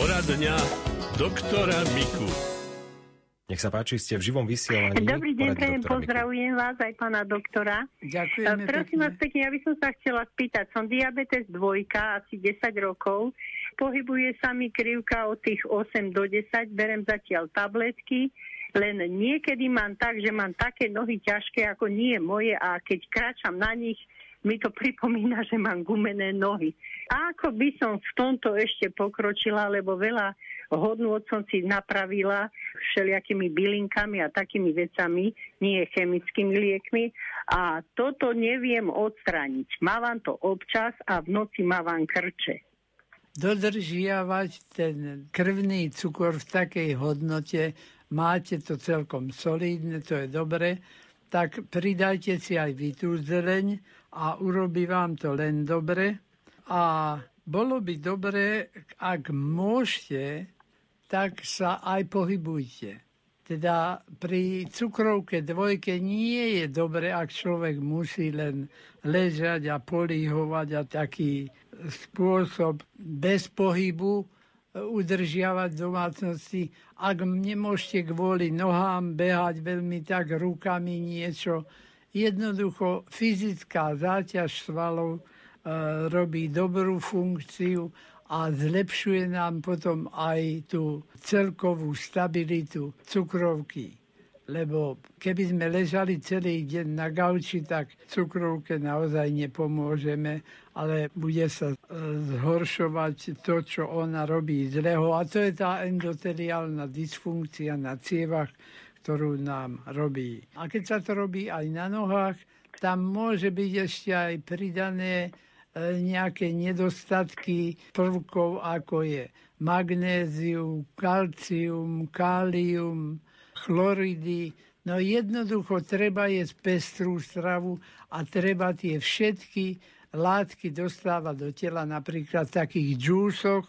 Poradňa doktora Miku. Nech sa páči, ste v živom vysielaní. Dobrý deň, prejem, doktora Miku. pozdravujem vás aj pána doktora. Ďakujeme E, Prosím vás pekne. ja by som sa chcela spýtať, som diabetes dvojka, asi 10 rokov, pohybuje sa mi krivka od tých 8 do 10, berem zatiaľ tabletky, len niekedy mám tak, že mám také nohy ťažké, ako nie moje a keď kráčam na nich, mi to pripomína, že mám gumené nohy. Ako by som v tomto ešte pokročila, lebo veľa hodnôt som si napravila všelijakými bylinkami a takými vecami, nie chemickými liekmi. A toto neviem odstrániť. Mávam to občas a v noci mávam krče. Dodržiavať ten krvný cukor v takej hodnote, máte to celkom solidné, to je dobre, tak pridajte si aj vy a urobí vám to len dobre. A bolo by dobre, ak môžete, tak sa aj pohybujte. Teda pri cukrovke dvojke nie je dobre, ak človek musí len ležať a políhovať a taký spôsob bez pohybu e, udržiavať domácnosti. Ak nemôžete kvôli nohám behať veľmi tak rukami niečo, jednoducho fyzická záťaž svalov robí dobrú funkciu a zlepšuje nám potom aj tú celkovú stabilitu cukrovky. Lebo keby sme ležali celý deň na gauči, tak cukrovke naozaj nepomôžeme, ale bude sa e, zhoršovať to, čo ona robí zlého. A to je tá endoteliálna dysfunkcia na cievach, ktorú nám robí. A keď sa to robí aj na nohách, tam môže byť ešte aj pridané e, nejaké nedostatky prvkov, ako je magnézium, kalcium, kálium, chloridy. No jednoducho treba jesť pestrú stravu a treba tie všetky látky dostávať do tela napríklad v takých džúsoch,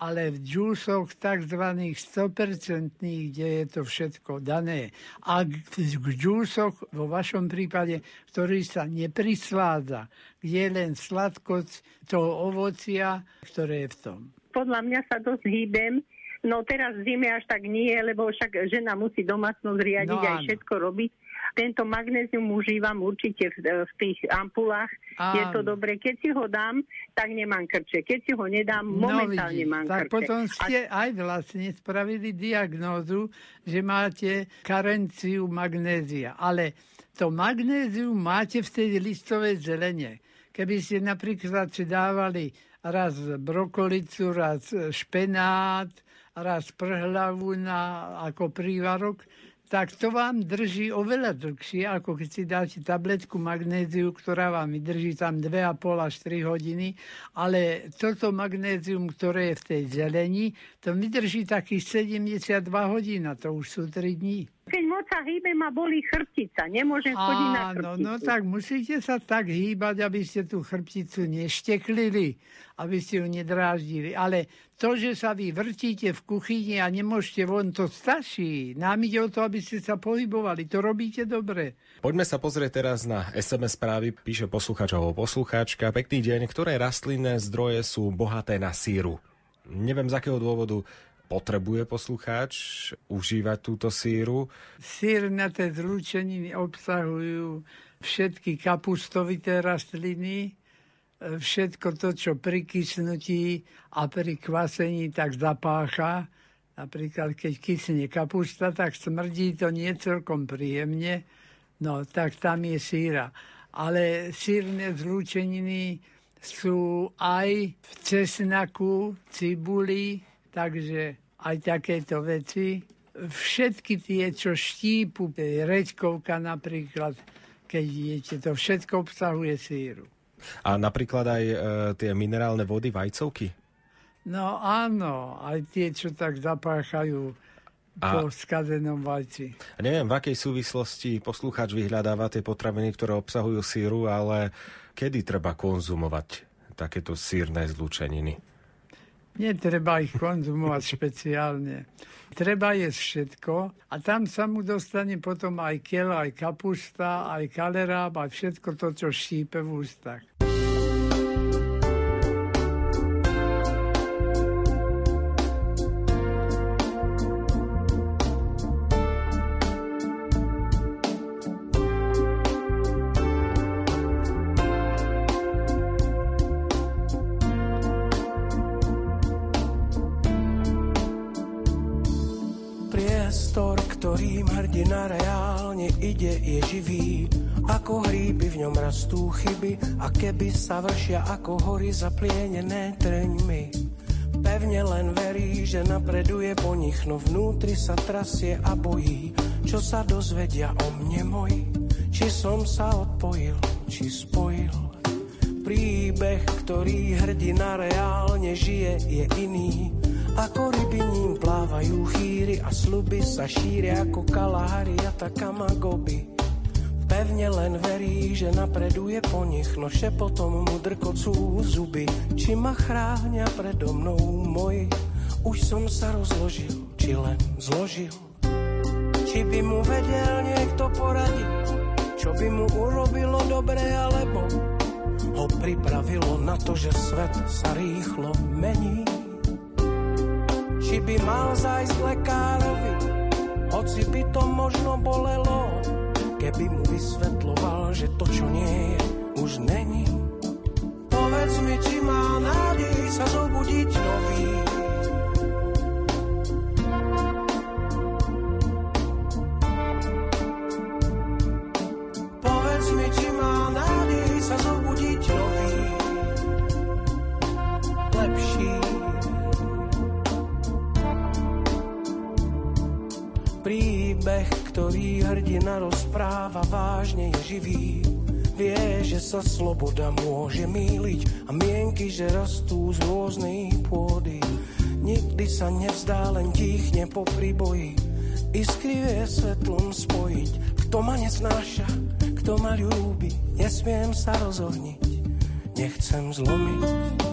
ale v džúsoch tzv. 100%, kde je to všetko dané. A v džúsoch, vo vašom prípade, ktorý sa neprisládza, kde je len sladkosť toho ovocia, ktoré je v tom. Podľa mňa sa dosť hýbem, no teraz zime až tak nie, lebo však žena musí domácnosť riadiť No aj všetko robiť. Tento magnézium užívam určite v, v tých ampulách. Je to Áno. dobre. Keď si ho dám, tak nemám krče. Keď si ho nedám, momentálne vidíš, mám No, tak krče. potom A ste aj vlastne spravili diagnózu, že máte karenciu magnézia. Ale to magnézium máte v tej listovej zelene. Keby ste napríklad si dávali raz brokolicu, raz špenát, raz prhlavu na, ako prívarok, tak to vám drží oveľa dlhšie, ako keď si dáte tabletku magnéziu, ktorá vám vydrží tam 2,5 až 3 hodiny, ale toto magnézium, ktoré je v tej zelení, to vydrží takých 72 hodín a to už sú 3 dní. Keď moc sa hýbem a bolí chrbtica. Nemôžem chodiť na Áno, chrbticu. no tak musíte sa tak hýbať, aby ste tú chrbticu nešteklili, aby ste ju nedráždili. Ale to, že sa vy vrtíte v kuchyni a nemôžete von, to stačí. Nám ide o to, aby ste sa pohybovali. To robíte dobre. Poďme sa pozrieť teraz na SMS správy, píše posluchač alebo poslucháčka. Pekný deň, ktoré rastlinné zdroje sú bohaté na síru? Neviem z akého dôvodu potrebuje poslucháč užívať túto síru. Sírnaté zlúčeniny obsahujú všetky kapustovité rastliny, e, všetko to, čo pri kysnutí a pri kvasení tak zapácha. Napríklad, keď kysne kapusta, tak smrdí to nie celkom príjemne, no tak tam je síra. Ale sírne zlúčeniny sú aj v cesnaku, cibuli, takže aj takéto veci. Všetky tie, čo štípu, reďkovka napríklad, keď jete, to všetko obsahuje síru. A napríklad aj e, tie minerálne vody, vajcovky. No áno, aj tie, čo tak zapáchajú A- po skazenom vajci. A neviem, v akej súvislosti poslucháč vyhľadáva tie potraviny, ktoré obsahujú síru, ale kedy treba konzumovať takéto sírne zlúčeniny? Netreba ich konzumovať špeciálne. Treba jesť všetko a tam sa mu dostane potom aj kiel, aj kapusta, aj kaleráb, aj všetko to, čo štípe v ústach. Ktorým hrdina reálne ide, je živý. Ako hríby v ňom rastú chyby a keby sa vršia ako hory zaplienené trňmi. Pevne len verí, že napreduje po nich, no vnútri sa trasie a bojí, čo sa dozvedia o mne môj. Či som sa odpojil, či spojil. Príbeh, ktorý hrdina reálne žije, je iný. Ako ryby ním plávajú chýry a sluby sa šíria ako kalári a takamagoby. Pevne len verí, že napreduje po nich, no šepotom mu drkocú zuby. Či ma chráňa predo mnou môj, už som sa rozložil, či len zložil. Či by mu vedel niekto poradiť, čo by mu urobilo dobre, alebo ho pripravilo na to, že svet sa rýchlo mení. Či by mal zajsť lekárovi, hoci by to možno bolelo, keby mu vysvetloval, že to, čo nie je, už není. Povedz mi, či má nádej sa zobudiť nový. Ktorý hrdina rozpráva, vážne je živý. Vie, že sa sloboda môže míliť a mienky, že rastú z rôznej pôdy. Nikdy sa nevzdá, len tichne po príboji. Iskry vie svetlom spojiť. Kto ma neznáša, kto ma ľúbi, nesmiem sa rozohniť. Nechcem zlomiť.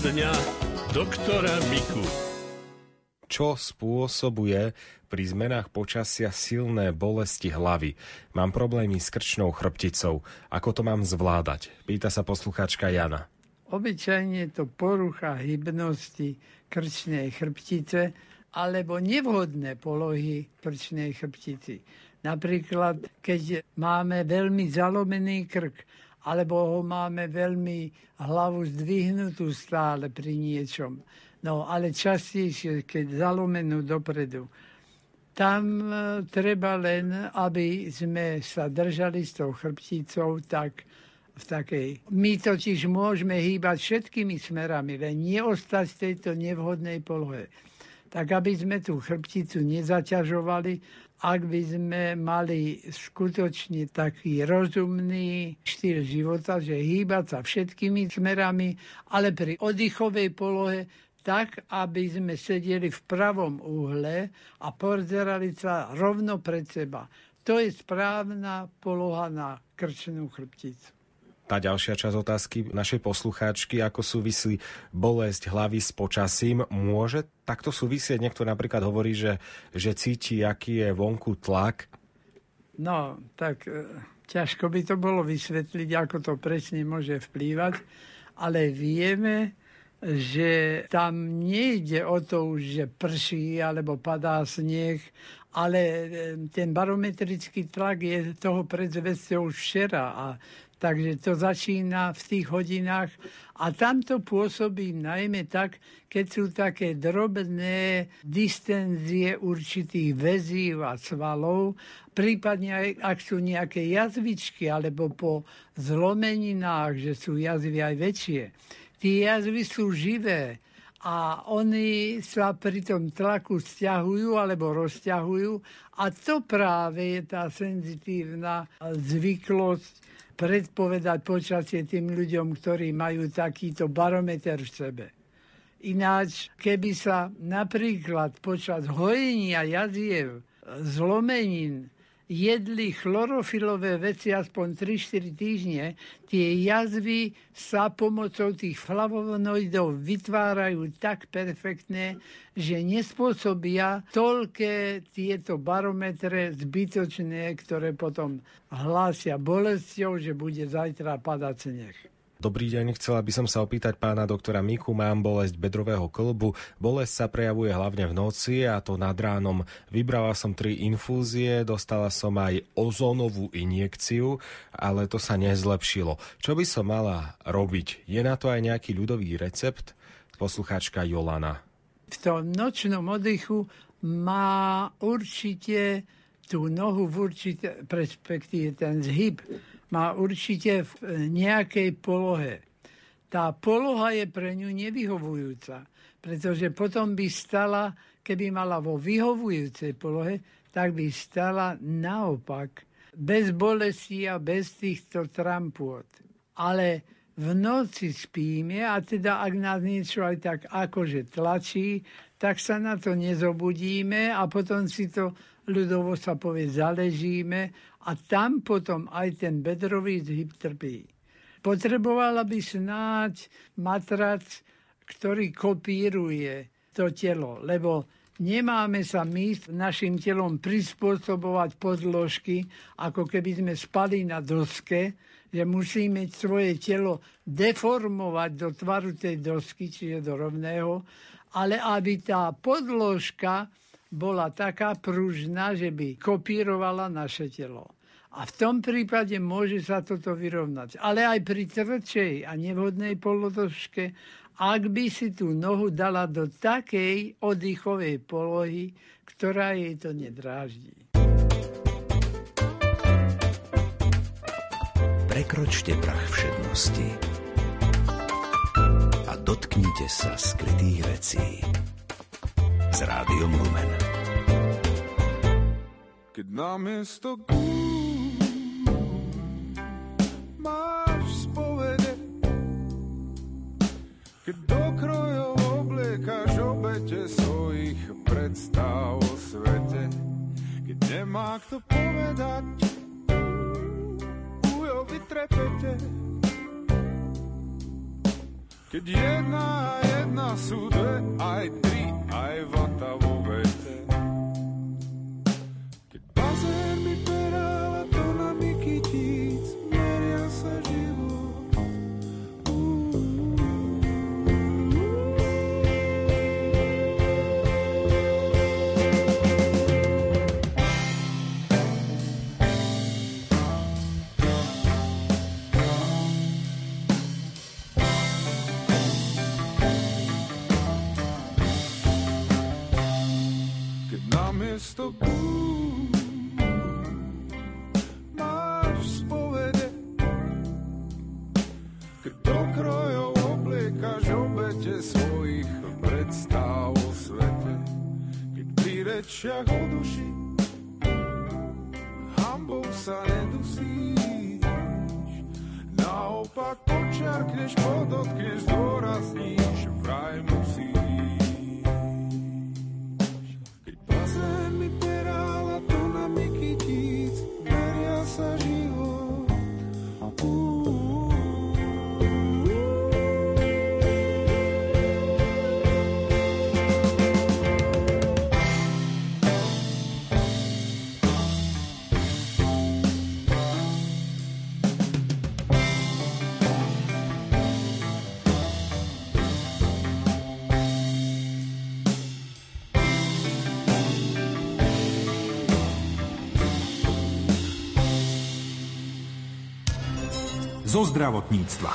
Poradňa doktora Miku. Čo spôsobuje pri zmenách počasia silné bolesti hlavy? Mám problémy s krčnou chrbticou. Ako to mám zvládať? Pýta sa poslucháčka Jana. Obyčajne je to porucha hybnosti krčnej chrbtice alebo nevhodné polohy krčnej chrbtici. Napríklad, keď máme veľmi zalomený krk, alebo ho máme veľmi hlavu zdvihnutú stále pri niečom. No, ale častejšie, keď zalomenú dopredu. Tam e, treba len, aby sme sa držali s tou chrbticou tak v takej... My totiž môžeme hýbať všetkými smerami, len neostať v tejto nevhodnej polohe. Tak aby sme tú chrbticu nezaťažovali, ak by sme mali skutočne taký rozumný štýl života, že hýbať sa všetkými smerami, ale pri oddychovej polohe tak, aby sme sedeli v pravom uhle a pozerali sa rovno pred seba. To je správna poloha na krčnú chrbticu. Tá ďalšia časť otázky našej poslucháčky, ako súvisí bolesť hlavy s počasím, môže takto súvisieť? Niekto napríklad hovorí, že, že cíti, aký je vonku tlak. No, tak e, ťažko by to bolo vysvetliť, ako to presne môže vplývať, ale vieme, že tam nejde o to už, že prší alebo padá sneh, ale e, ten barometrický tlak je toho predzvesťou už včera a takže to začína v tých hodinách a tam to pôsobí najmä tak, keď sú také drobné distenzie určitých väzív a svalov, prípadne aj, ak sú nejaké jazvičky alebo po zlomeninách, že sú jazvy aj väčšie. Tie jazvy sú živé a oni sa pri tom tlaku stiahujú alebo rozťahujú a to práve je tá senzitívna zvyklosť predpovedať počasie tým ľuďom, ktorí majú takýto barometer v sebe. Ináč, keby sa napríklad počas hojenia jaziev, zlomenín, jedli chlorofilové veci aspoň 3-4 týždne, tie jazvy sa pomocou tých flavonoidov vytvárajú tak perfektne, že nespôsobia toľké tieto barometre zbytočné, ktoré potom hlásia bolesťou, že bude zajtra padať sneh. Dobrý deň, chcela by som sa opýtať pána doktora Miku, mám bolesť bedrového klbu. Bolesť sa prejavuje hlavne v noci a to nad ránom. Vybrala som tri infúzie, dostala som aj ozónovú injekciu, ale to sa nezlepšilo. Čo by som mala robiť? Je na to aj nejaký ľudový recept? Poslucháčka Jolana. V tom nočnom oddychu má určite tú nohu v určite, perspektíve ten zhyb má určite v nejakej polohe. Tá poloha je pre ňu nevyhovujúca, pretože potom by stala, keby mala vo vyhovujúcej polohe, tak by stala naopak, bez bolesti a bez týchto trampôt. Ale v noci spíme a teda ak nás niečo aj tak akože tlačí, tak sa na to nezobudíme a potom si to ľudovo sa povie zaležíme a tam potom aj ten bedrový zhyb trpí. Potrebovala by snáď matrac, ktorý kopíruje to telo, lebo nemáme sa my našim telom prispôsobovať podložky, ako keby sme spali na doske, že musíme svoje telo deformovať do tvaru tej dosky, čiže do rovného, ale aby tá podložka bola taká pružná, že by kopírovala naše telo. A v tom prípade môže sa toto vyrovnať. Ale aj pri tvrdšej a nevhodnej polotožke, ak by si tú nohu dala do takej oddychovej polohy, ktorá jej to nedráždi. Prekročte prach všednosti a dotknite sa skrytých vecí s Rádiom Lumen. Keď namiesto gúb keď krojov obliekaš obete svojich predstav o svete, keď nemá kto povedať, ujo vytrepete, keď jedna a jedna sú dve, aj tri, aj vata vo gúb máš spovede, do krojov obliekaš obete svojich predstav o svete, keď pri rečiach o duši hambou sa nedusíš, naopak počiarkneš, podotkneš, zdôrazníš, vraj musíš. Keď bazén mi peráva to zo zdravotníctva.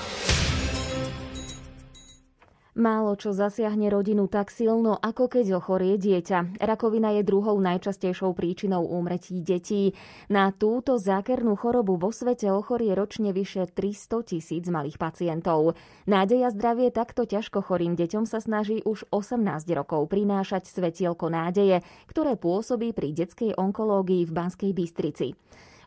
Málo čo zasiahne rodinu tak silno, ako keď ochorie dieťa. Rakovina je druhou najčastejšou príčinou úmrtí detí. Na túto zákernú chorobu vo svete ochorie ročne vyše 300 tisíc malých pacientov. Nádej a zdravie takto ťažko chorým deťom sa snaží už 18 rokov prinášať svetielko nádeje, ktoré pôsobí pri detskej onkológii v Banskej Bystrici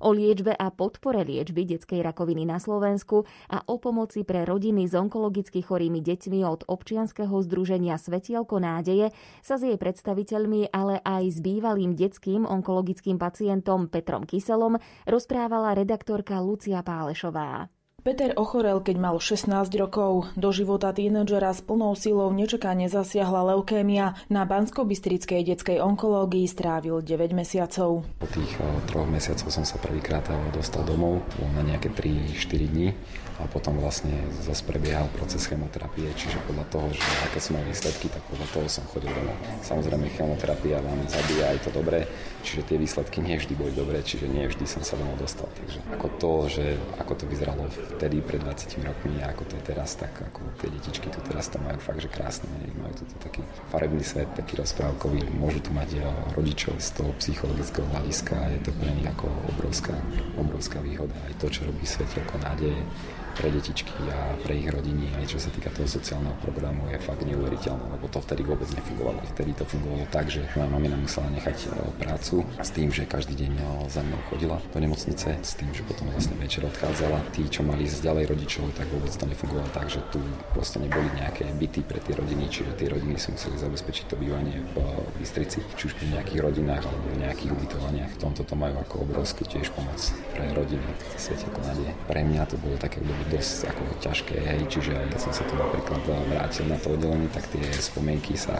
o liečbe a podpore liečby detskej rakoviny na Slovensku a o pomoci pre rodiny s onkologicky chorými deťmi od občianskeho združenia Svetielko nádeje sa s jej predstaviteľmi, ale aj s bývalým detským onkologickým pacientom Petrom Kyselom rozprávala redaktorka Lucia Pálešová. Peter ochorel, keď mal 16 rokov. Do života tínedžera s plnou silou nečakane zasiahla leukémia. Na Bansko-Bystrickej detskej onkológii strávil 9 mesiacov. Po tých eh, troch mesiacoch som sa prvýkrát eh, dostal domov na nejaké 3-4 dní a potom vlastne zase prebiehal proces chemoterapie, čiže podľa toho, že aké som mal výsledky, tak podľa toho som chodil domov. Samozrejme chemoterapia vám zabíja aj to dobré, čiže tie výsledky nie vždy boli dobré, čiže nie vždy som sa domov dostal. Takže ako to, že ako to vyzeralo vtedy pred 20 rokmi a ako to je teraz, tak ako tie detičky tu teraz to majú fakt, že krásne, majú tu taký farebný svet, taký rozprávkový, môžu tu mať rodičov z toho psychologického hľadiska je to pre nich ako obrovská, obrovská výhoda. Aj to, čo robí Svetelko nádeje, pre detičky a pre ich rodiny, aj čo sa týka toho sociálneho programu, je fakt neuveriteľné, lebo to vtedy vôbec nefungovalo. Vtedy to fungovalo tak, že moja mamina musela nechať e, prácu s tým, že každý deň e, za mnou chodila do nemocnice, s tým, že potom vlastne večer odchádzala. Tí, čo mali ísť ďalej rodičov, tak vôbec to nefungovalo tak, že tu proste neboli nejaké byty pre tie rodiny, čiže tie rodiny si museli zabezpečiť to bývanie v e, Bystrici, či už pri nejakých rodinách alebo v nejakých ubytovaniach. V tomto to majú ako obrovský tiež pomoc pre rodiny, svete ako nádej. Pre mňa to bolo také obdobie dosť ako ťažké, hej, čiže keď som sa tu napríklad vrátil na to oddelenie, tak tie spomienky sa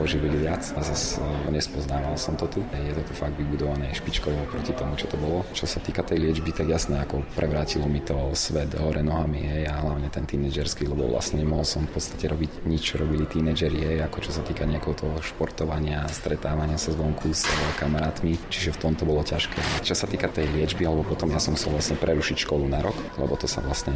oživili viac a zase nespoznával som to tu. Je to tu fakt vybudované špičkovo proti tomu, čo to bolo. Čo sa týka tej liečby, tak jasné, ako prevrátilo mi to svet hore nohami, hej, a hlavne ten tínedžerský, lebo vlastne nemohol som v podstate robiť nič, čo robili tínedžeri, hej, ako čo sa týka nejakého toho športovania, stretávania sa zvonku s kamarátmi, čiže v tomto bolo ťažké. Čo sa týka tej liečby, alebo potom ja som musel vlastne prerušiť školu na rok, lebo to sa vlastne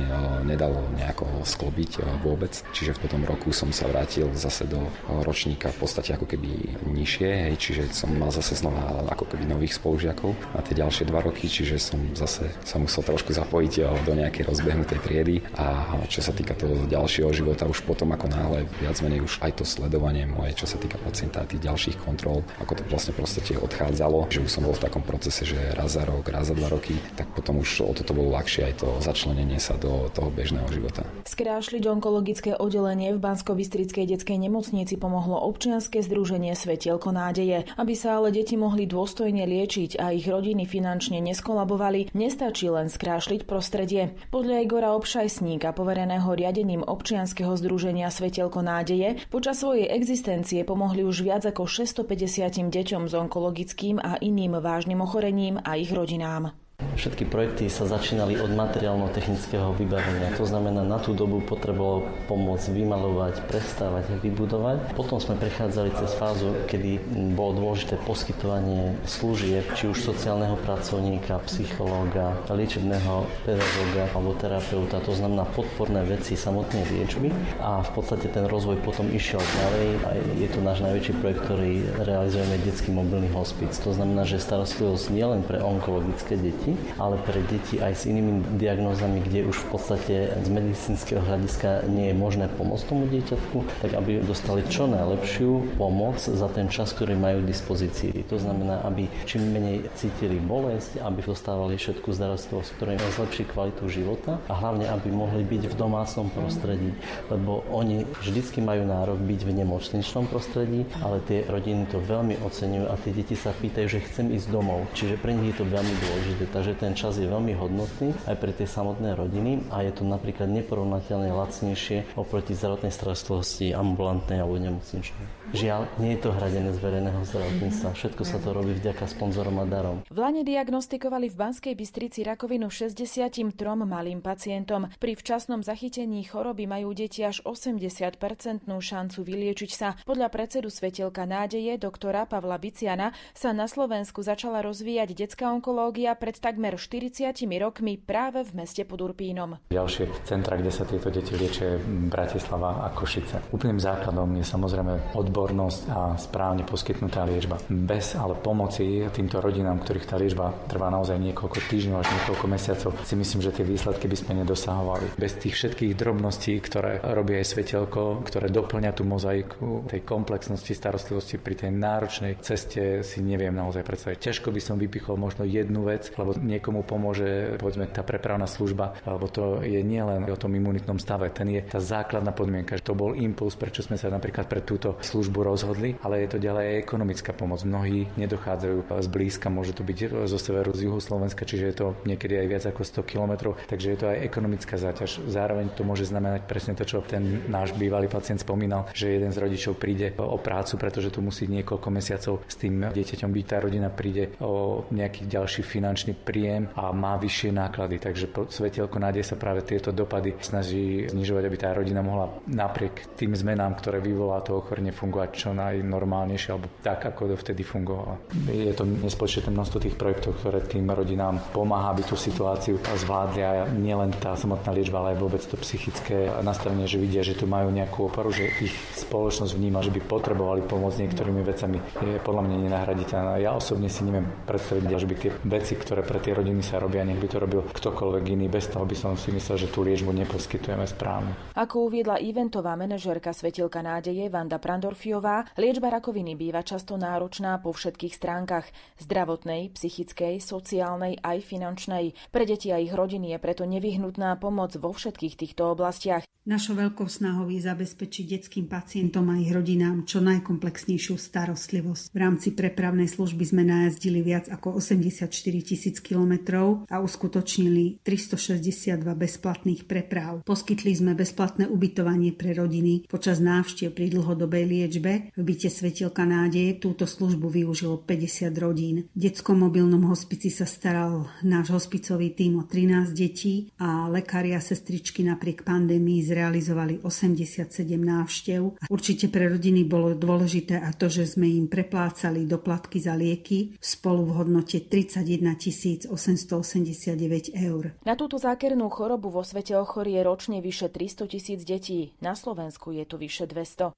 nedalo nejako sklobiť vôbec. Čiže v potom roku som sa vrátil zase do ročníka v podstate ako keby nižšie, hej, čiže som mal zase znova ako keby nových spolužiakov na tie ďalšie dva roky, čiže som zase sa musel trošku zapojiť do nejakej rozbehnutej triedy a čo sa týka toho ďalšieho života už potom ako náhle viac menej už aj to sledovanie moje, čo sa týka pacienta a tých ďalších kontrol, ako to vlastne proste odchádzalo, že už som bol v takom procese, že raz za rok, raz za dva roky, tak potom už o toto bolo ľahšie aj to začlenenie sa do toho bežného života. Skrášliť onkologické oddelenie v bansko detskej nemocnici pomohlo občianske združenie Svetielko nádeje. Aby sa ale deti mohli dôstojne liečiť a ich rodiny finančne neskolabovali, nestačí len skrášliť prostredie. Podľa Igora Obšajsníka, povereného riadením občianskeho združenia Svetielko nádeje, počas svojej existencie pomohli už viac ako 650 deťom s onkologickým a iným vážnym ochorením a ich rodinám. Všetky projekty sa začínali od materiálno-technického vybavenia. To znamená, na tú dobu potrebovalo pomôcť vymalovať, prestávať a vybudovať. Potom sme prechádzali cez fázu, kedy bolo dôležité poskytovanie služieb, či už sociálneho pracovníka, psychológa, liečebného pedagóga alebo terapeuta. To znamená podporné veci samotnej liečby a v podstate ten rozvoj potom išiel ďalej a je to náš najväčší projekt, ktorý realizujeme detský mobilný hospic. To znamená, že starostlivosť nielen pre onkologické deti, ale pre deti aj s inými diagnózami, kde už v podstate z medicínskeho hľadiska nie je možné pomôcť tomu dieťatku, tak aby dostali čo najlepšiu pomoc za ten čas, ktorý majú k dispozícii. To znamená, aby čím menej cítili bolesť, aby dostávali všetku starostlivosť, ktorá im zlepší kvalitu života a hlavne, aby mohli byť v domácnom prostredí, lebo oni vždycky majú nárok byť v nemocničnom prostredí, ale tie rodiny to veľmi oceňujú a tie deti sa pýtajú, že chcem ísť domov. Čiže pre nich je to veľmi dôležité. Takže ten čas je veľmi hodnotný aj pre tie samotné rodiny a je to napríklad neporovnateľne lacnejšie oproti zdravotnej starostlivosti ambulantnej alebo nemocničnej. Žiaľ, nie je to hradené z verejného zdravotníctva. Všetko sa to robí vďaka sponzorom a darom. V Lane diagnostikovali v Banskej Bystrici rakovinu 63 malým pacientom. Pri včasnom zachytení choroby majú deti až 80-percentnú šancu vyliečiť sa. Podľa predsedu Svetelka nádeje doktora Pavla Biciana sa na Slovensku začala rozvíjať detská onkológia pred takmer takmer 40 rokmi práve v meste pod Urpínom. Ďalšie centra, kde sa tieto deti liečia, Bratislava a Košice. Úplným základom je samozrejme odbornosť a správne poskytnutá liečba. Bez ale pomoci týmto rodinám, ktorých tá liečba trvá naozaj niekoľko týždňov až niekoľko mesiacov, si myslím, že tie výsledky by sme nedosahovali. Bez tých všetkých drobností, ktoré robí aj svetelko, ktoré doplňa tú mozaiku tej komplexnosti starostlivosti pri tej náročnej ceste si neviem naozaj predstaviť. Ťažko by som vypichol možno jednu vec, lebo niekomu pomôže povedzme tá prepravná služba, alebo to je nielen o tom imunitnom stave, ten je tá základná podmienka. To bol impuls, prečo sme sa napríklad pre túto službu rozhodli, ale je to ďalej aj ekonomická pomoc. Mnohí nedochádzajú z blízka, môže to byť zo severu, z juhu Slovenska, čiže je to niekedy aj viac ako 100 kilometrov, takže je to aj ekonomická záťaž. Zároveň to môže znamenať presne to, čo ten náš bývalý pacient spomínal, že jeden z rodičov príde o prácu, pretože tu musí niekoľko mesiacov s tým dieťaťom byť. Tá rodina príde o nejaký ďalší finančný príjem a má vyššie náklady. Takže Svetelko nádej sa práve tieto dopady snaží znižovať, aby tá rodina mohla napriek tým zmenám, ktoré vyvolá to ochorenie, fungovať čo najnormálnejšie alebo tak, ako dovtedy fungovala. Je to nespočetné množstvo tých projektov, ktoré tým rodinám pomáha, aby tú situáciu zvládli a nielen tá samotná liečba, ale aj vôbec to psychické nastavenie, že vidia, že tu majú nejakú oporu, že ich spoločnosť vníma, že by potrebovali pomôcť niektorými vecami, je podľa mňa nenahraditeľná. Ja osobne si neviem predstaviť, že by tie veci, ktoré pre tie rodiny sa robia, nech by to robil ktokoľvek iný, bez toho by som si myslel, že tú liečbu neposkytujeme správne. Ako uviedla eventová manažérka Svetilka nádeje Vanda Prandorfiová, liečba rakoviny býva často náročná po všetkých stránkach zdravotnej, psychickej, sociálnej aj finančnej. Pre deti a ich rodiny je preto nevyhnutná pomoc vo všetkých týchto oblastiach. Našou veľkou snahou je zabezpečiť detským pacientom a ich rodinám čo najkomplexnejšiu starostlivosť. V rámci prepravnej služby sme najazdili viac ako 84 tisíc kilometrov a uskutočnili 362 bezplatných preprav. Poskytli sme bezplatné ubytovanie pre rodiny počas návštev pri dlhodobej liečbe. V byte Svetilka nádeje túto službu využilo 50 rodín. V detskom mobilnom hospici sa staral náš hospicový tým o 13 detí a lekári a sestričky napriek pandémii zrealizovali 87 návštev. Určite pre rodiny bolo dôležité a to, že sme im preplácali doplatky za lieky spolu v hodnote 31 889 eur. Na túto zákernú chorobu vo svete ochorie ročne vyše 300 tisíc detí. Na Slovensku je tu vyše 200.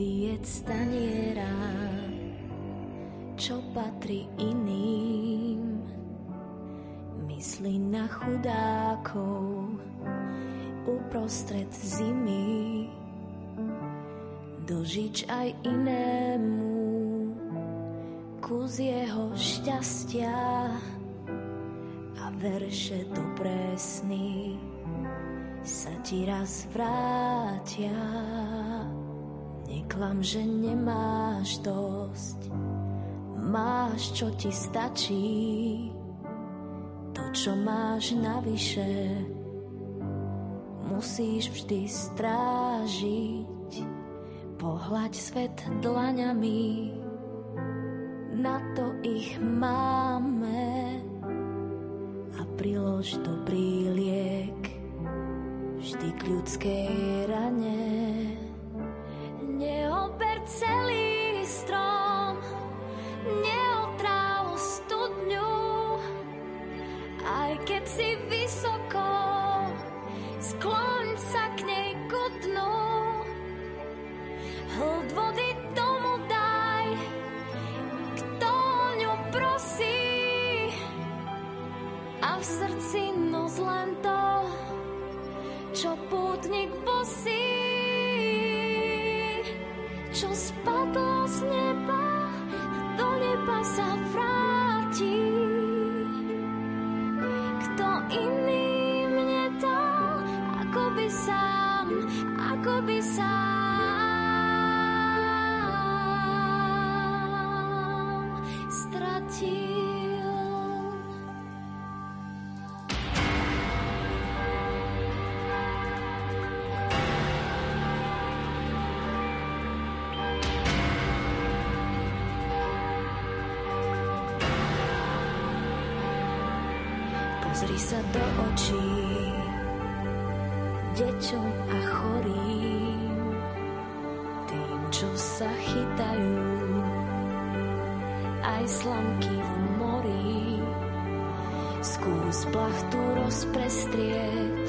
vyjedz staniera, dožič aj inému kus jeho šťastia a verše dobré sny sa ti raz vrátia. Neklam, že nemáš dosť, máš, čo ti stačí, to, čo máš navyše, musíš vždy strážiť. Pohľaď svet dlaňami, na to ich máme a prilož dobrý liek vždy k ľudskej rane neober celý strom, neotráv studňu, aj keď si vysoko, skloň sa k nej. Hlд vody tomu daj, kto ňu prosí, a v srdci noc len to, čo pútnik bosí. Čo spadlo z neba, do neba sa vráti. Sa do očí deťom a chorým, tým, čo sa chytajú, aj slamky v mori. Skús plachtu rozprestrieť,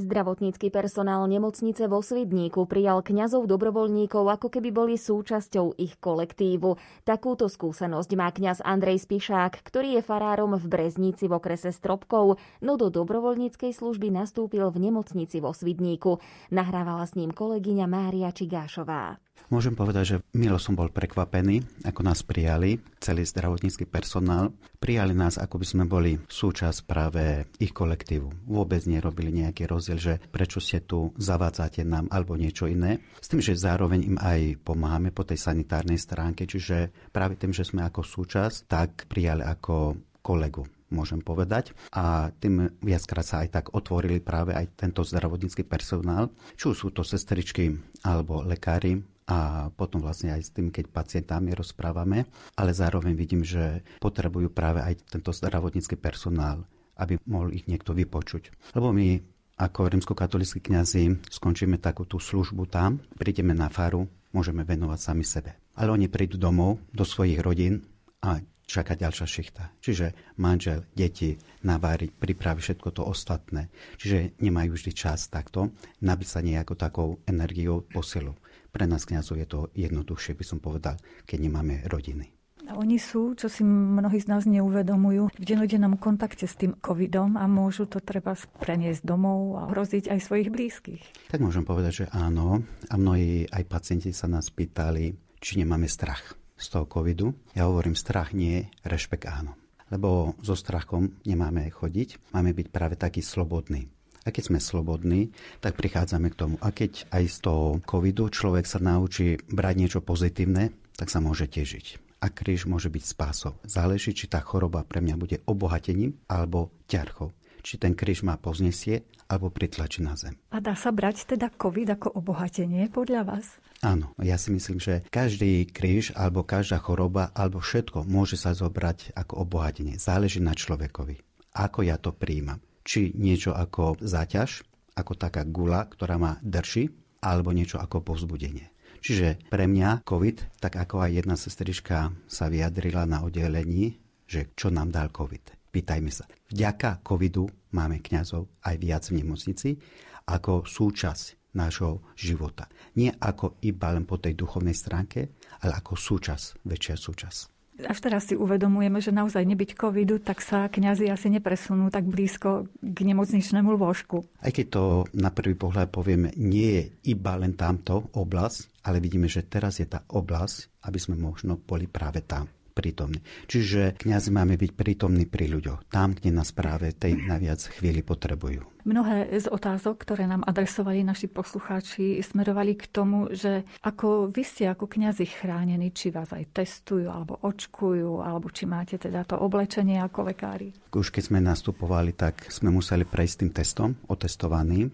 Zdravotnícky personál nemocnice vo Svidníku prijal kňazov dobrovoľníkov, ako keby boli súčasťou ich kolektívu. Takúto skúsenosť má kňaz Andrej Spišák, ktorý je farárom v Breznici v okrese Stropkov, no do dobrovoľníckej služby nastúpil v nemocnici vo Svidníku. Nahrávala s ním kolegyňa Mária Čigášová. Môžem povedať, že milo som bol prekvapený, ako nás prijali, celý zdravotnícky personál. Prijali nás, ako by sme boli súčasť práve ich kolektívu. Vôbec nerobili nejaký rozdiel, že prečo ste tu, zavádzate nám alebo niečo iné. S tým, že zároveň im aj pomáhame po tej sanitárnej stránke, čiže práve tým, že sme ako súčasť, tak prijali ako kolegu môžem povedať. A tým viackrát sa aj tak otvorili práve aj tento zdravotnícky personál, či sú to sestričky alebo lekári, a potom vlastne aj s tým, keď pacientami rozprávame, ale zároveň vidím, že potrebujú práve aj tento zdravotnícky personál, aby mohol ich niekto vypočuť. Lebo my ako rímskokatolíckí kňazi skončíme takú tú službu tam, prídeme na faru, môžeme venovať sami sebe. Ale oni prídu domov, do svojich rodín a čaká ďalšia šichta. Čiže manžel, deti, naváriť, pripraviť všetko to ostatné. Čiže nemajú vždy čas takto nabiť sa nejakou takou energiou posilu. Pre nás kňazov je to jednoduchšie, by som povedal, keď nemáme rodiny. A oni sú, čo si mnohí z nás neuvedomujú, v denodennom kontakte s tým covidom a môžu to treba preniesť domov a hroziť aj svojich blízkych. Tak môžem povedať, že áno. A mnohí aj pacienti sa nás pýtali, či nemáme strach z toho covidu. Ja hovorím, strach nie, rešpekt áno. Lebo so strachom nemáme chodiť, máme byť práve taký slobodný. A keď sme slobodní, tak prichádzame k tomu. A keď aj z toho covidu človek sa naučí brať niečo pozitívne, tak sa môže težiť. A kríž môže byť spásou. Záleží, či tá choroba pre mňa bude obohatením alebo ťarchou. Či ten kríž má poznesie alebo pritlačí na zem. A dá sa brať teda COVID ako obohatenie podľa vás? Áno, ja si myslím, že každý kríž alebo každá choroba alebo všetko môže sa zobrať ako obohatenie. Záleží na človekovi. Ako ja to príjmam či niečo ako záťaž, ako taká gula, ktorá ma drší, alebo niečo ako povzbudenie. Čiže pre mňa COVID, tak ako aj jedna sestrička sa vyjadrila na oddelení, že čo nám dal COVID. Pýtajme sa. Vďaka covidu máme kňazov aj viac v nemocnici ako súčasť nášho života. Nie ako iba len po tej duchovnej stránke, ale ako súčasť, väčšia súčasť. Až teraz si uvedomujeme, že naozaj nebyť covidu, tak sa kňazi asi nepresunú tak blízko k nemocničnému lôžku. Aj keď to na prvý pohľad povieme, nie je iba len tamto oblasť, ale vidíme, že teraz je tá oblasť, aby sme možno boli práve tam prítomní. Čiže kňazi máme byť prítomní pri ľuďoch, tam, kde nás práve tej najviac chvíli potrebujú. Mnohé z otázok, ktoré nám adresovali naši poslucháči, smerovali k tomu, že ako vy ste ako kňazi chránení, či vás aj testujú, alebo očkujú, alebo či máte teda to oblečenie ako lekári. Už keď sme nastupovali, tak sme museli prejsť tým testom, otestovaným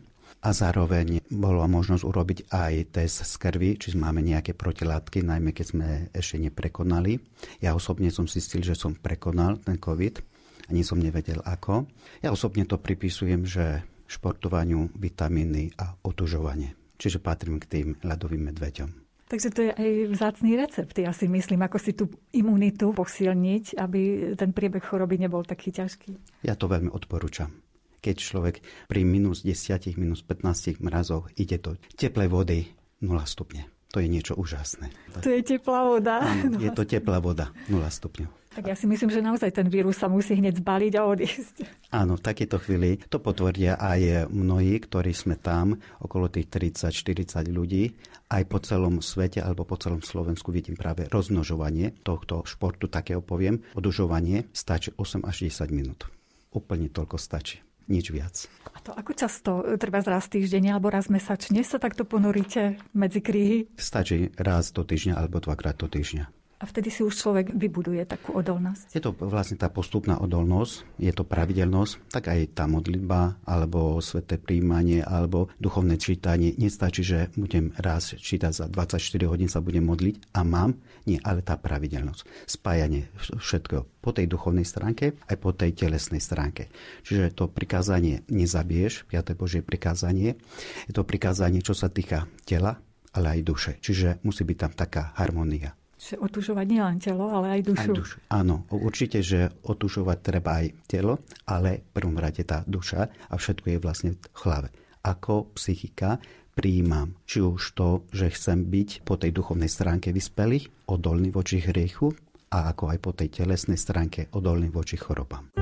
a zároveň bolo možnosť urobiť aj test z krvi, či máme nejaké protilátky, najmä keď sme ešte neprekonali. Ja osobne som zistil, že som prekonal ten COVID, ani som nevedel ako. Ja osobne to pripisujem, že športovaniu, vitamíny a otužovanie. Čiže patrím k tým ľadovým medveďom. Takže to je aj vzácný recept, ja si myslím, ako si tú imunitu posilniť, aby ten priebeh choroby nebol taký ťažký. Ja to veľmi odporúčam keď človek pri minus 10, minus 15 mrazoch ide do teplej vody 0 stupne. To je niečo úžasné. To je teplá voda. Áno, je to teplá voda, 0 stupňov. Tak ja si myslím, že naozaj ten vírus sa musí hneď zbaliť a odísť. Áno, v takéto chvíli to potvrdia aj mnohí, ktorí sme tam, okolo tých 30-40 ľudí. Aj po celom svete alebo po celom Slovensku vidím práve rozmnožovanie tohto športu, takého poviem. Odužovanie stačí 8 až 10 minút. Úplne toľko stačí nič viac. A to ako často, treba raz týždenne alebo raz mesačne sa takto ponoríte medzi kríhy? Stačí raz do týždňa alebo dvakrát do týždňa. A vtedy si už človek vybuduje takú odolnosť. Je to vlastne tá postupná odolnosť, je to pravidelnosť, tak aj tá modlitba, alebo sveté príjmanie, alebo duchovné čítanie. Nestačí, že budem raz čítať za 24 hodín sa budem modliť a mám. Nie, ale tá pravidelnosť. Spájanie všetkého po tej duchovnej stránke aj po tej telesnej stránke. Čiže to prikázanie nezabiješ, 5. Božie prikázanie, je to prikázanie, čo sa týka tela, ale aj duše. Čiže musí byť tam taká harmonia. Že otužovať nielen telo, ale aj dušu. Aj dušu. Áno, určite, že otužovať treba aj telo, ale v prvom rade tá duša a všetko je vlastne v hlave. Ako psychika prijímam či už to, že chcem byť po tej duchovnej stránke vyspelý, odolný voči hriechu a ako aj po tej telesnej stránke odolný voči chorobám.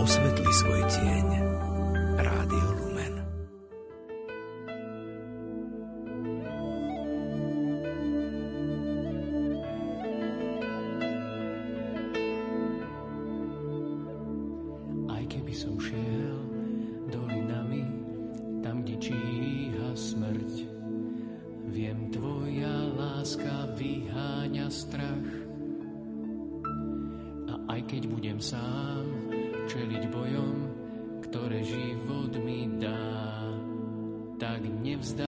Osvetli svoj tieň.